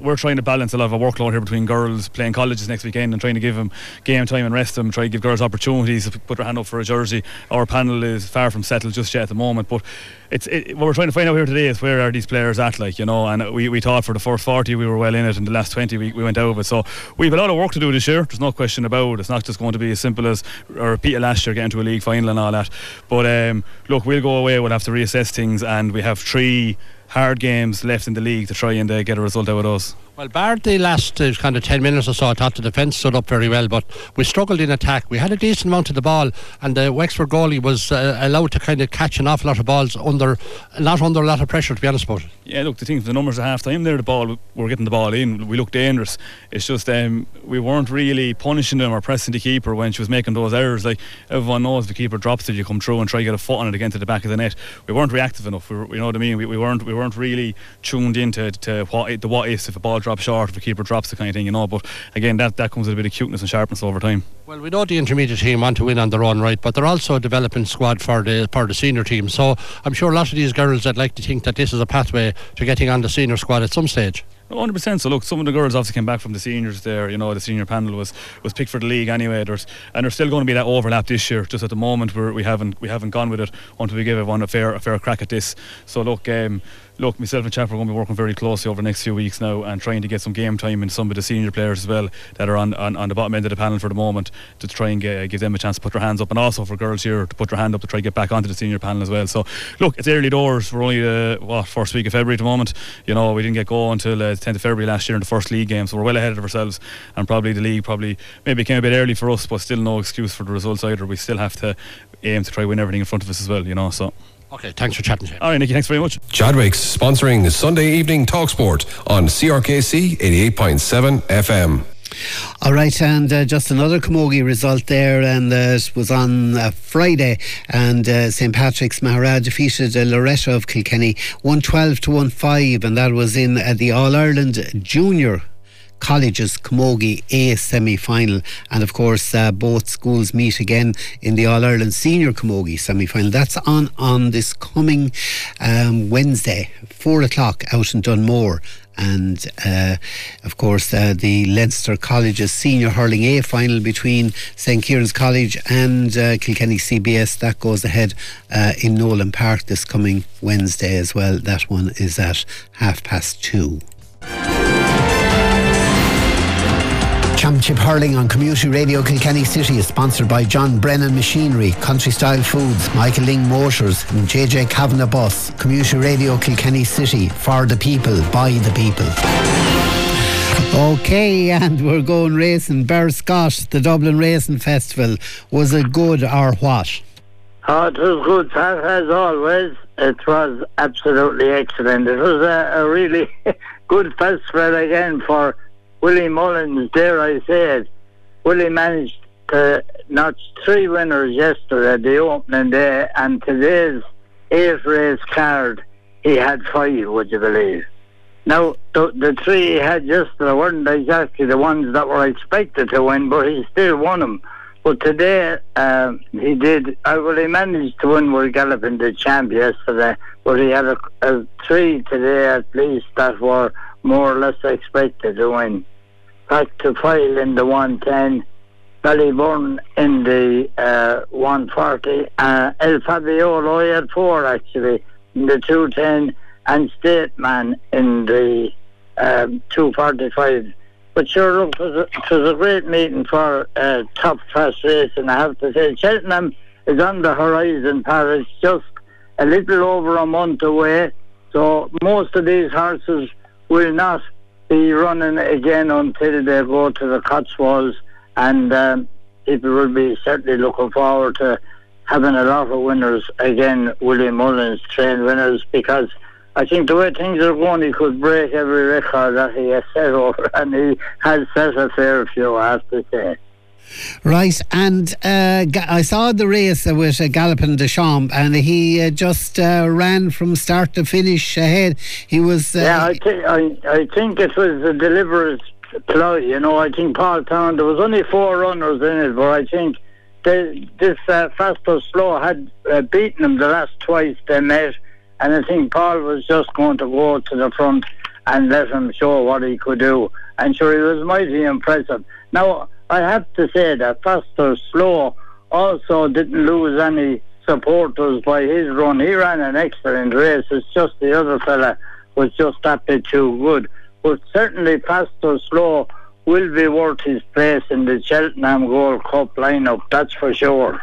we're trying to balance a lot of a workload here between girls playing colleges next weekend and trying to give them game time and rest them. Try to give girls opportunities to put their hand up for a jersey. Our panel is far from settled just yet at the moment, but it's it, what we're trying to find out here today is where are these players at, like you know. And we, we thought for the first 40 we were well in it, and the last 20 we, we went over. So we have a lot of work to do this year. There's no question about it. It's not just going to be as simple as a repeat of last year, getting to a league final and all that. But um, look, we'll go away. We'll have to reassess things, and we have three hard games left in the league to try and uh, get a result out of those. Well, bar the last uh, kind of 10 minutes or so, I thought the defence stood up very well, but we struggled in attack. We had a decent amount of the ball, and the Wexford goalie was uh, allowed to kind of catch an awful lot of balls under, not under a lot of pressure, to be honest about it. Yeah, look, the thing, the numbers at half time there, the ball, we're getting the ball in. We looked dangerous. It's just um, we weren't really punishing them or pressing the keeper when she was making those errors. Like everyone knows, the keeper drops it, you come through and try to get a foot on it again to the back of the net. We weren't reactive enough. We were, you know what I mean? We, we weren't we weren't really tuned into to what the what ifs if a ball drops short, if a keeper drops the kind of thing, you know. But again, that, that comes with a bit of cuteness and sharpness over time. Well, we know the intermediate team want to win on their own right, but they're also a developing squad for the for the senior team. So I'm sure a lot of these girls would like to think that this is a pathway to getting on the senior squad at some stage. 100%. So look, some of the girls obviously came back from the seniors there. You know, the senior panel was was picked for the league anyway. There's and there's still going to be that overlap this year. Just at the moment, we're, we haven't we haven't gone with it until we give everyone a fair a fair crack at this. So look, um, look, myself and Chap are going to be working very closely over the next few weeks now and trying to get some game time in some of the senior players as well that are on, on, on the bottom end of the panel for the moment to try and get, give them a chance to put their hands up and also for girls here to put their hand up to try and get back onto the senior panel as well. So look, it's early doors. We're only uh, what first week of February at the moment. You know, we didn't get going until uh, 10th of February last year in the first league game, so we're well ahead of ourselves. And probably the league probably maybe came a bit early for us, but still no excuse for the results either. We still have to aim to try win everything in front of us as well. You know, so. Okay, thanks for chatting. All right, Nicky, thanks very much. Chadwick's sponsoring Sunday evening Talksport on CRKC 88.7 FM. All right, and uh, just another Camogie result there, and uh, it was on uh, Friday, and uh, St Patrick's Maghera defeated uh, Loreto of Kilkenny 112 to 15, and that was in uh, the All Ireland Junior Colleges Camogie A semi final. And of course, uh, both schools meet again in the All Ireland Senior Camogie semi final. That's on on this coming um, Wednesday, 4 o'clock out in Dunmore and uh, of course uh, the Leinster College's senior hurling A final between St Kieran's College and uh, Kilkenny CBS that goes ahead uh, in Nolan Park this coming Wednesday as well. That one is at half past two. Championship Hurling on Community Radio Kilkenny City is sponsored by John Brennan Machinery, Country Style Foods, Michael Lyng Motors, and JJ Kavanagh Bus. Community Radio Kilkenny City, for the people, by the people. Okay, and we're going racing. Bear Scott, the Dublin Racing Festival. Was it good or what? Oh, it was good, Pat, as always. It was absolutely excellent. It was a, a really (laughs) good festival again for Willie Mullins, dare I say it, Willie managed to notch three winners yesterday, the opening day, and today's eighth race card, he had five, would you believe? Now, the, the three he had yesterday weren't exactly the ones that were expected to win, but he still won them. But today, uh, he did, uh, well, he managed to win Will Galopin Des Champs yesterday, but he had a, a three today at least that were more or less expected to win. Fact To File in the 110, Ballyburn in the uh, 140, uh, El Fabiolo had four actually in the 210, and State Man in the um, 245. But sure, look, it was a, it was a great meeting for uh, top class race, and I have to say, Cheltenham is on the horizon, Paris, just a little over a month away. So most of these horses will not be running again until they go to the Cotswolds, and um, people will be certainly looking forward to having a lot of winners again. William Mullins train winners because I think the way things are going, he could break every record that he has set (laughs) over, and he has set a fair few, I have to say. Right, and uh, I saw the race with uh, Galopin Des Champs, and he uh, just uh, ran from start to finish ahead. He was. Uh, yeah, I, th- I, I think it was a deliberate ploy. You know, I think Paul Town, there was only four runners in it, but I think they, this uh, fast or slow had uh, beaten him the last twice they met, and I think Paul was just going to go to the front and let him show what he could do. And sure, he was mighty impressive. Now, I have to say that fast or slow also didn't lose any supporters by his run. He ran an excellent race. It's just the other fella was just that bit too good. But certainly fast or slow will be worth his place in the Cheltenham Gold Cup lineup, that's for sure.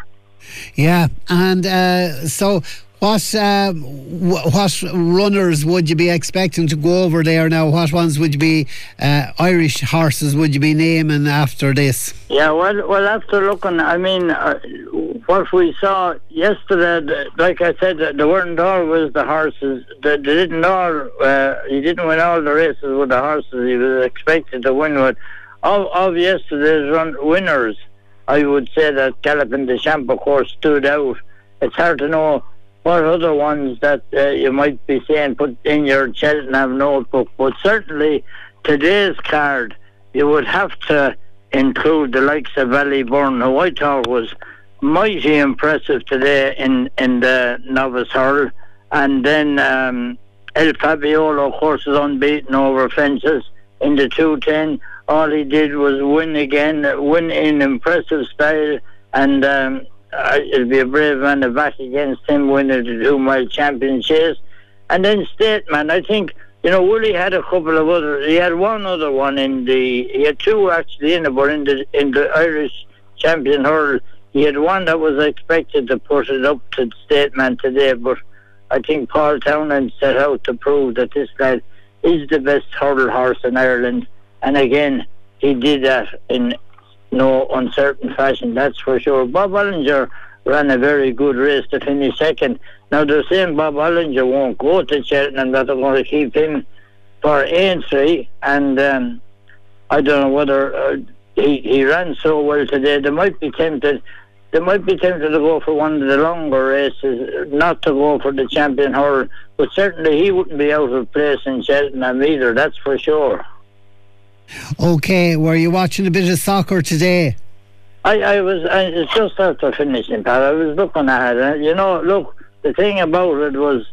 Yeah, and uh, so what uh, what runners would you be expecting to go over there now? What ones would you be uh, Irish horses would you be naming after this? Yeah, well, well, after looking, I mean, uh, what we saw yesterday, like I said, the weren't always the horses. They, didn't all. Uh, he didn't win all the races with the horses he was expected to win with. Of, of yesterday's run winners, I would say that Galopin Des Champs, of course, stood out. It's hard to know what other ones that uh, you might be saying put in your Cheltenham notebook, but certainly today's card you would have to include the likes of Ballyburn, who I thought was mighty impressive today in, in the novice hurl, and then um, El Fabiolo, of course, is unbeaten over fences in the 210. All he did was win again, win in impressive style, and um, uh, it'll be a brave man to back against him winning the two mile championships. And then State Man, I think, you know, Willie had a couple of other, he had one other one in the, he had two actually in it, but in the, in the Irish champion hurl, he had one that was expected to put it up to State Man today, but I think Paul Townend set out to prove that this guy is the best hurdle horse in Ireland. And again, he did that in no uncertain fashion, that's for sure. Bob Olinger ran a very good race to finish second. Now they're saying Bob Olinger won't go to Cheltenham, that they're going to keep him for Aintree, and um, I don't know whether uh, he, he ran so well today. They might be tempted. They might be tempted to go for one of the longer races, not to go for the champion hurl. But certainly he wouldn't be out of place in Cheltenham either. That's for sure. Okay, were you watching a bit of soccer today? I, I was I, just after finishing, Pat. I was looking at it. You know, look, the thing about it was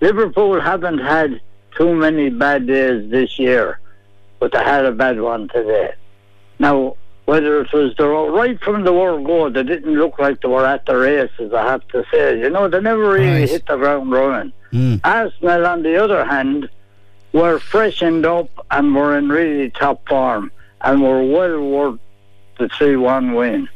Liverpool haven't had too many bad days this year, but they had a bad one today. Now, whether it was the right from the word go, they didn't look like they were at the races. I have to say, you know, they never really hit the ground running. Mm. Arsenal, on the other hand, were freshened up and were in really top form and we were well worth the 3 1 win.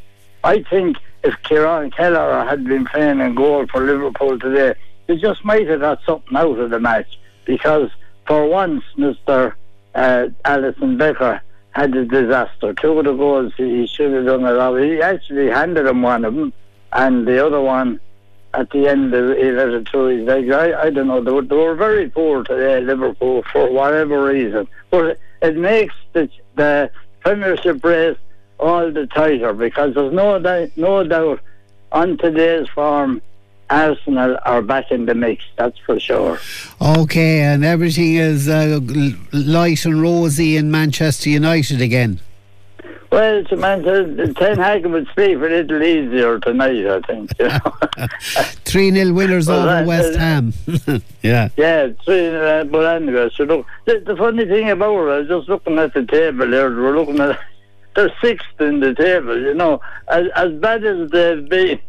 I think if Caoimhín Kelleher had been playing in goal for Liverpool today, they just might have got something out of the match because for once, Mr. Uh, Alisson Becker had a disaster. Two of the goals he should have done a lot. He actually handed him one of them, and the other one at the end of it through his legs. I, I don't know. They were, they were very poor today, Liverpool, for whatever reason. But it makes the, the Premiership race all the tighter because there's no doubt, no doubt on today's form. Arsenal are back in the mix, that's for sure. Okay, and everything is uh, light and rosy in Manchester United again. Well, Samantha, Ten Hag would speak a little easier tonight, I think. You know? (laughs) 3 0 winners well, over West Ham. (laughs) yeah. Yeah, 3 0. Uh, but anyway, so look, the, the, funny thing about it, I was just looking at the table there, we're looking at, (laughs) they're sixth in the table, you know. As, as bad as they've been,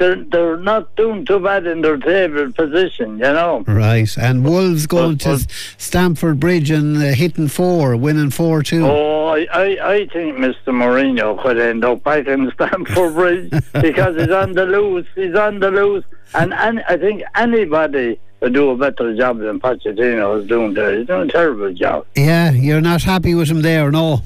they're they're not doing too bad in their table position, you know. Right, and Wolves going to Stamford Bridge and uh, hitting four, winning four two. Oh, I, I, I think Mr. Mourinho could end up back in (laughs) Stamford Bridge (laughs) because he's on the loose. He's on the loose, and, and I think anybody would do a better job than Pochettino is doing there. He's doing a terrible job. Yeah, you're not happy with him there, no?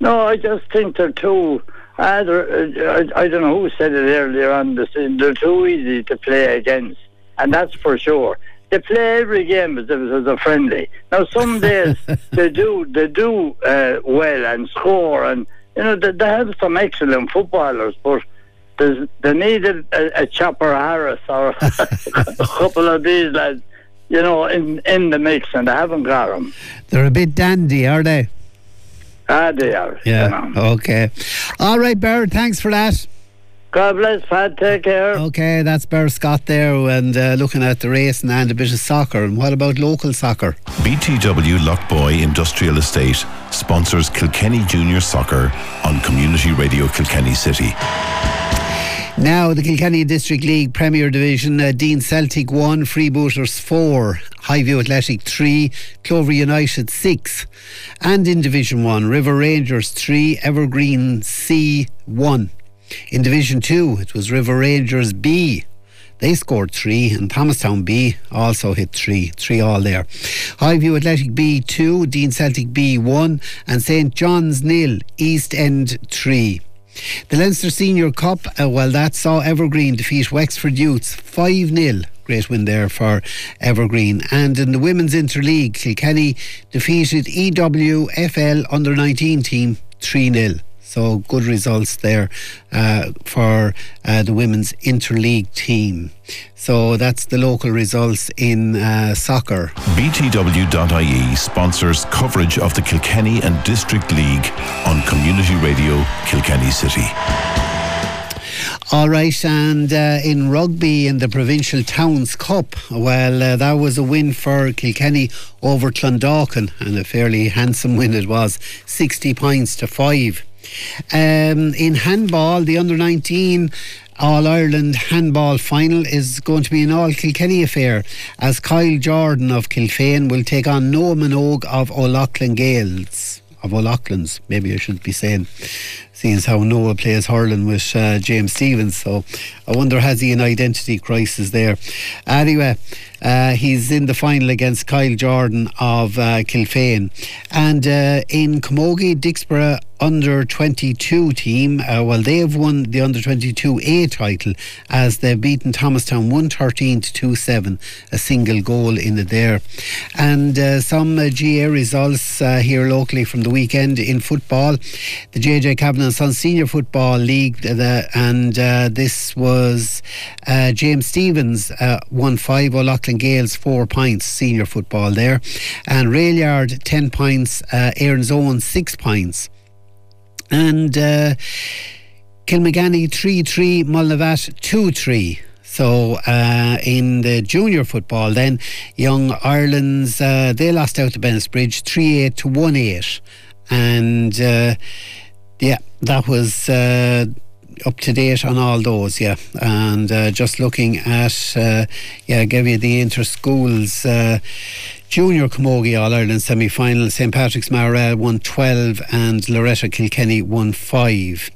No, I just think they're too. Uh, I, I don't know who said it earlier on the. They're too easy to play against, and that's for sure. They play every game as if it was a friendly. Now, some (laughs) days they do they do uh, well and score, and you know they, they have some excellent footballers, but there's, they needed a, a Chopper Harris or (laughs) a couple of these lads, you know, in in the mix, and they haven't got them. They're a bit dandy, are they? Ah, they are. Yeah. You. Okay. All right, Barrett. Thanks for that. God bless, Pat. Take care. Okay, that's Bear Scott there, and uh, looking at the race and a bit of soccer. And what about local soccer? BTW Loughboy Industrial Estate sponsors Kilkenny Junior Soccer on Community Radio Kilkenny City. Now, the Kilkenny District League Premier Division, uh, Deen Celtic 1, Freebooters 4, Highview Athletic 3, Clover United 6. And in Division 1, River Rangers 3, Evergreen C 1. In Division 2, it was River Rangers B. They scored three, and Thomastown B also hit three, three all there. Highview Athletic B two, Deen Celtic B one, and St John's nil, East End three. The Leinster Senior Cup, uh, well, that saw Evergreen defeat Wexford Youths 5 0. Great win there for Evergreen. And in the Women's Interleague, Kilkenny defeated EWFL under 19 team 3 0. So good results there uh, for uh, the women's interleague team. So that's the local results in uh, soccer. BTW.ie sponsors coverage of the Kilkenny and District League on Community Radio Kilkenny City. All right, and uh, in rugby in the Provincial Towns Cup, well, uh, that was a win for Kilkenny over Clondalkin, and a fairly handsome win it was 60 points to 5. Um, in handball, the under 19 all Ireland handball final is going to be an all Kilkenny affair as Kyle Jordan of Kilfane will take on Noah Minogue of O'Loughlin Gaels. Of O'Loughlin's, maybe I should be saying, seeing as how Noah plays hurling with uh, James Stephens. So I wonder has he an identity crisis there? Anyway, uh, he's in the final against Kyle Jordan of uh, Kilfane. And uh, in Camogie, Dicksboro under 22 team, uh, well, they have won the under 22 A title as they've beaten Thomastown 113 to 2 7, a single goal in it there. And uh, some uh, GAA results uh, here locally from the weekend in football. The JJ Kavanagh and Senior Football League, the, and uh, this was uh, James Stephens won 5, O'Loughlin Gaels 4 points, senior football there. And Railyard 10 points, uh, Erin's Own 6 points. And uh, Kilmaganny 3 3, Mullinavat 2 3. So uh, in the junior football, then Young Ireland's uh, they lost out to Bennettsbridge three eight to one eight, and uh, yeah, that was uh, up to date on all those. Yeah, and uh, just looking at uh, yeah, give you the inter schools. Junior Camogie All Ireland semi final, St Patrick's Maghera won 12 and Loreto Kilkenny won 5.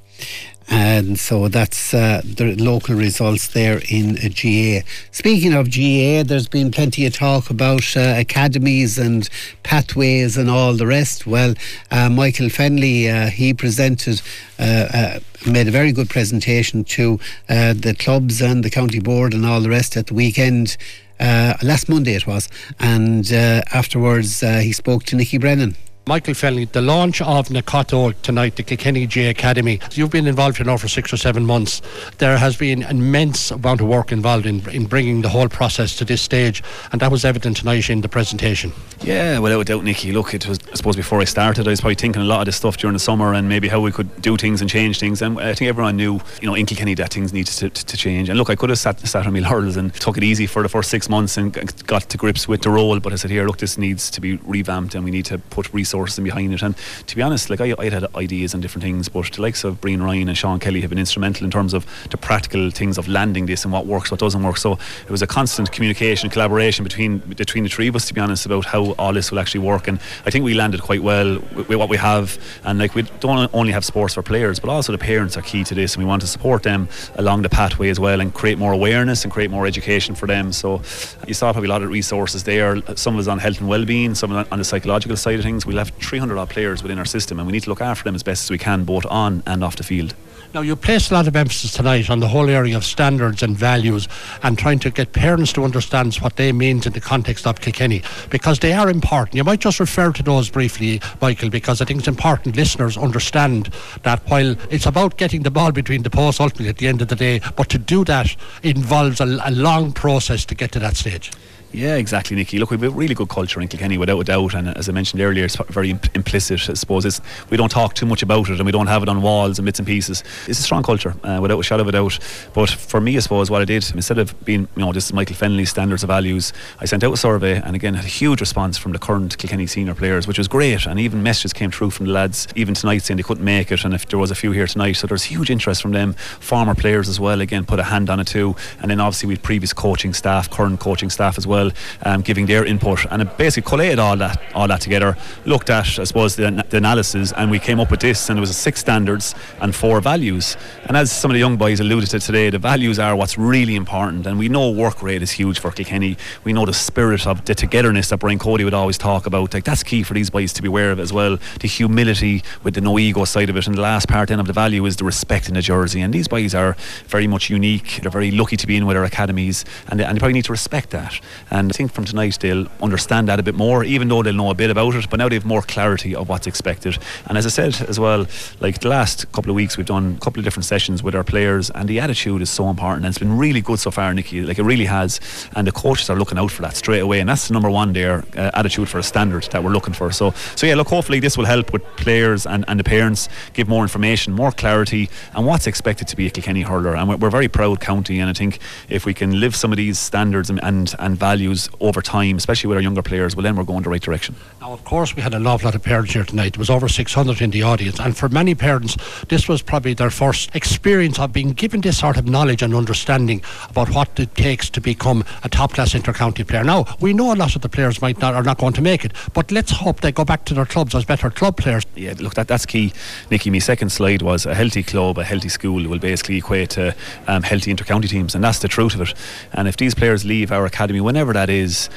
And so that's uh, the local results there in uh, GAA. Speaking of GAA, there's been plenty of talk about uh, academies and pathways and all the rest. Well, uh, Michael Fennelly, uh, he presented, uh, made a very good presentation to the clubs and the county board and all the rest at the weekend. Uh, last Monday it was, and uh, afterwards uh, he spoke to Nicky Brennan. Michael Fennelly, the launch of Nakato tonight, the Kilkenny J Academy. You've been involved in now for six or seven months. There has been an immense amount of work involved in, in bringing the whole process to this stage, and that was evident tonight in the presentation. Yeah, without a doubt, Nicky. Look, it was, I suppose, before I started, I was probably thinking a lot of this stuff during the summer and maybe how we could do things and change things. And I think everyone knew, you know, in Kilkenny that things needed to, to, to change. And look, I could have sat, sat on my (laughs) laurels and took it easy for the first six months and got to grips with the role, but I said, here, look, this needs to be revamped and we need to put resources resources behind it. And to be honest, like I, I had ideas and different things, but the likes of Brian Ryan and Sean Kelly have been instrumental in terms of the practical things of landing this and what works, what doesn't work. So it was a constant communication, collaboration between between the three of us, to be honest, about how all this will actually work. And I think we landed quite well with, with what we have. And like we don't only have sports for players, but also the parents are key to this, and we want to support them along the pathway as well, and create more awareness and create more education for them. So you saw probably a lot of resources there. Some of us on health and well-being, some of on the psychological side of things. We'll have 300 odd players within our system, and we need to look after them as best as we can, both on and off the field. Now, you placed a lot of emphasis tonight on the whole area of standards and values and trying to get parents to understand what they mean in the context of Kilkenny because they are important. You might just refer to those briefly, Michael, because I think it's important listeners understand that while it's about getting the ball between the posts ultimately at the end of the day, but to do that involves a, a long process to get to that stage. Yeah, exactly, Nicky. Look, we have a really good culture in Kilkenny, without a doubt. And as I mentioned earlier, it's very implicit. I suppose it's, we don't talk too much about it, and we don't have it on walls and bits and pieces. It's a strong culture, uh, without a shadow of a doubt. But for me, I suppose what I did instead of being, you know, is Michael Fennelly's standards of values, I sent out a survey, and again had a huge response from the current Kilkenny senior players, which was great. And even messages came through from the lads, even tonight, saying they couldn't make it, and if there was a few here tonight, so there's huge interest from them. Former players as well, again, put a hand on it too. And then obviously with previous coaching staff, current coaching staff as well, um, giving their input, and it basically collated all that all that together. Looked at, I suppose, the, the, analysis, and we came up with this. And it was six standards and four values. And as some of the young boys alluded to today, the values are what's really important. And we know work rate is huge for Kilkenny. We know the spirit of the togetherness that Brian Cody would always talk about. Like that's key for these boys to be aware of as well. The humility with the no ego side of it, and the last part then of the value is the respect in the jersey. And these boys are very much unique. They're very lucky to be in with our academies, and they, and they probably need to respect that. And I think from tonight they'll understand that a bit more, even though they'll know a bit about it. But now they have more clarity of what's expected. And as I said as well, like the last couple of weeks, we've done a couple of different sessions with our players, and the attitude is so important. And it's been really good so far, Nicky. Like it really has. And the coaches are looking out for that straight away. And that's the number one there, uh, attitude for a standard that we're looking for. So, so yeah, look, hopefully this will help with players and, and the parents give more information, more clarity, and what's expected to be a Kilkenny hurler. And we're, we're very proud county. And I think if we can live some of these standards and, and, and values over time, especially with our younger players, well, then we're going the right direction. Now, of course, we had an awful lot of parents here tonight. There was over 600 in the audience, and for many parents, this was probably their first experience of being given this sort of knowledge and understanding about what it takes to become a top-class inter-county player. Now, we know a lot of the players might not are not going to make it, but let's hope they go back to their clubs as better club players. Yeah, look, that that's key, Nicky. My second slide was a healthy club, a healthy school will basically equate to um, healthy inter-county teams, and that's the truth of it. And if these players leave our academy, whenever that is,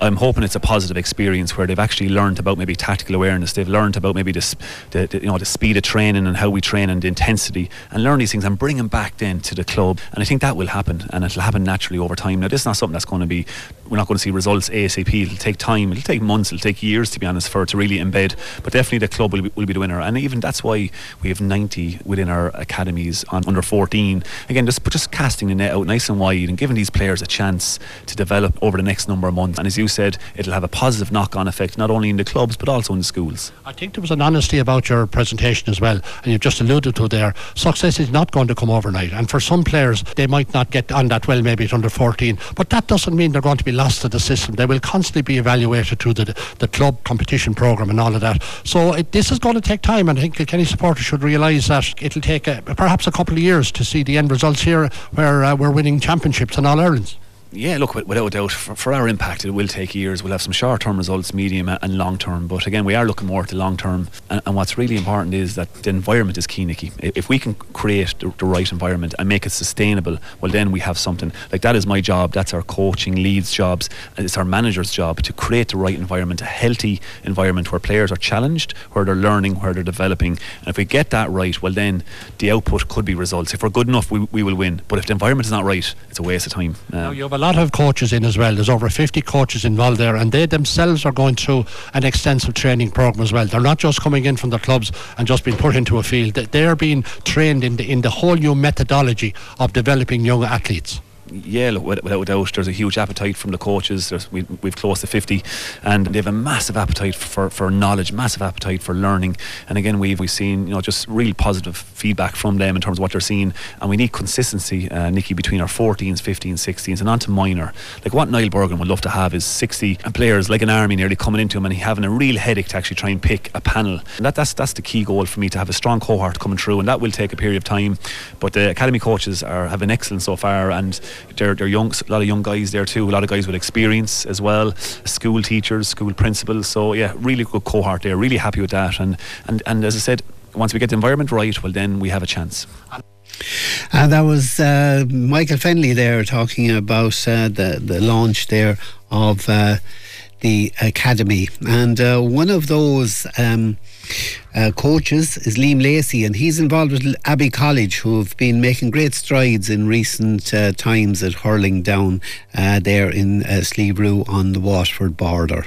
I'm hoping it's a positive experience where they've actually learned about maybe tactical awareness. They've learned about maybe the, the, the, you know the speed of training and how we train and the intensity, and learn these things and bring them back then to the club. And I think that will happen, and it'll happen naturally over time. Now, this is not something that's going to be. We're not going to see results ASAP. It'll take time. It'll take months. It'll take years, to be honest, for it to really embed. But definitely, the club will be, will be the winner. And even that's why we have 90 within our academies on under 14. Again, just just casting the net out nice and wide and giving these players a chance to develop over the next number of months. And as you said, it'll have a positive knock-on effect not only in the clubs but also in the schools. I think there was an honesty about your presentation as well, and you've just alluded to there. Success is not going to come overnight, and for some players, they might not get on that well, maybe at under 14, but that doesn't mean they're going to be lost to the system. They will constantly be evaluated through the, the club competition program and all of that. So it, this is going to take time, and I think Kilkenny supporters should realise that it'll take a, perhaps a couple of years to see the end results here, where uh, we're winning championships and all Irelands. Yeah, look, without a doubt, for, for, our impact, it will take years. We'll have some short term results, medium and long term. But again, we are looking more at the long term. And, and, what's really important is that the environment is key, Nicky. If we can create the, the, right environment and make it sustainable, well, then we have something. Like that is my job. That's our coaching leads' jobs. It's our manager's job to create the right environment, a healthy environment where players are challenged, where they're learning, where they're developing. And if we get that right, well, then the output could be results. If we're good enough, we, we will win. But if the environment is not right, it's a waste of time. Um, a lot of coaches in as well. There's over 50 coaches involved there, and they themselves are going through an extensive training program as well. They're not just coming in from the clubs and just being put into a field. They're being trained in the in the whole new methodology of developing young athletes. Yeah, look, without a doubt, there's a huge appetite from the coaches. There's, we, we've close to 50, and they have a massive appetite for, for knowledge, massive appetite for learning. And again, we've we've seen you know just real positive feedback from them in terms of what they're seeing, and we need consistency, uh, Nicky, between our 14s, 15s, 16s, and on to minor. Like what Niall Bergen would love to have is 60 players like an army nearly coming into him and he having a real headache to actually try and pick a panel. And that, that's that's the key goal for me to have a strong cohort coming through, and that will take a period of time. But the academy coaches are have been excellent so far, and they're, they're young, a lot of young guys there too, a lot of guys with experience as well, school teachers, school principals. So yeah, really good cohort there. Really happy with that, and and and as I said, once we get the environment right, well then we have a chance. And that was uh, Michael Fennelly there talking about uh, the the launch there of uh, the academy, and uh, one of those. Um, uh, coaches is Liam Lacey, and he's involved with Abbey College, who have been making great strides in recent uh, times at hurling down uh, there in uh, on the Waterford border.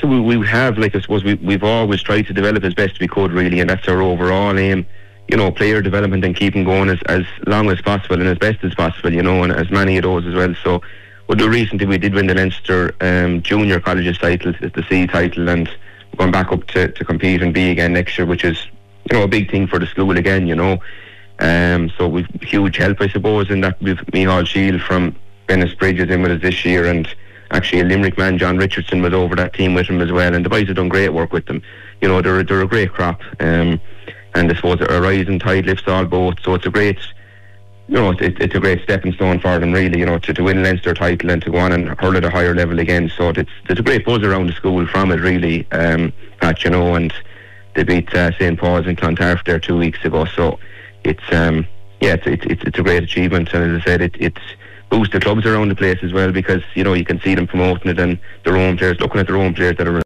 So we, we have, like I suppose, we, we've always tried to develop as best we could, really, and that's our overall aim. You know, player development and keeping going as, as long as possible and as best as possible, you know, and as many of those as well. So, well, the recently we did win the Leinster um, Junior Colleges title, the C title, and going back up to, to compete and be again next year, which is you know a big thing for the school again. You know, um, so we've huge help, I suppose, in that with Mihal Shield from Bennettsbridge in with us this year, and actually a Limerick man, John Richardson, was over that team with him as well, and the boys have done great work with them. You know, they're they're a great crop, um, and I suppose a rising tide lifts all boats, so it's a great you know, it, it's a great stepping stone for them, really, you know, to, to win Leinster title and to go on and hurl at a higher level again. So it's there's a great buzz around the school from it, really, um, Pat, you know, and they beat uh, St. Paul's in Clontarf there two weeks ago. So it's, um, yeah, it's, it's, it's a great achievement. And as I said, it, it's boosts the clubs around the place as well because, you know, you can see them promoting it and their own players, looking at their own players that are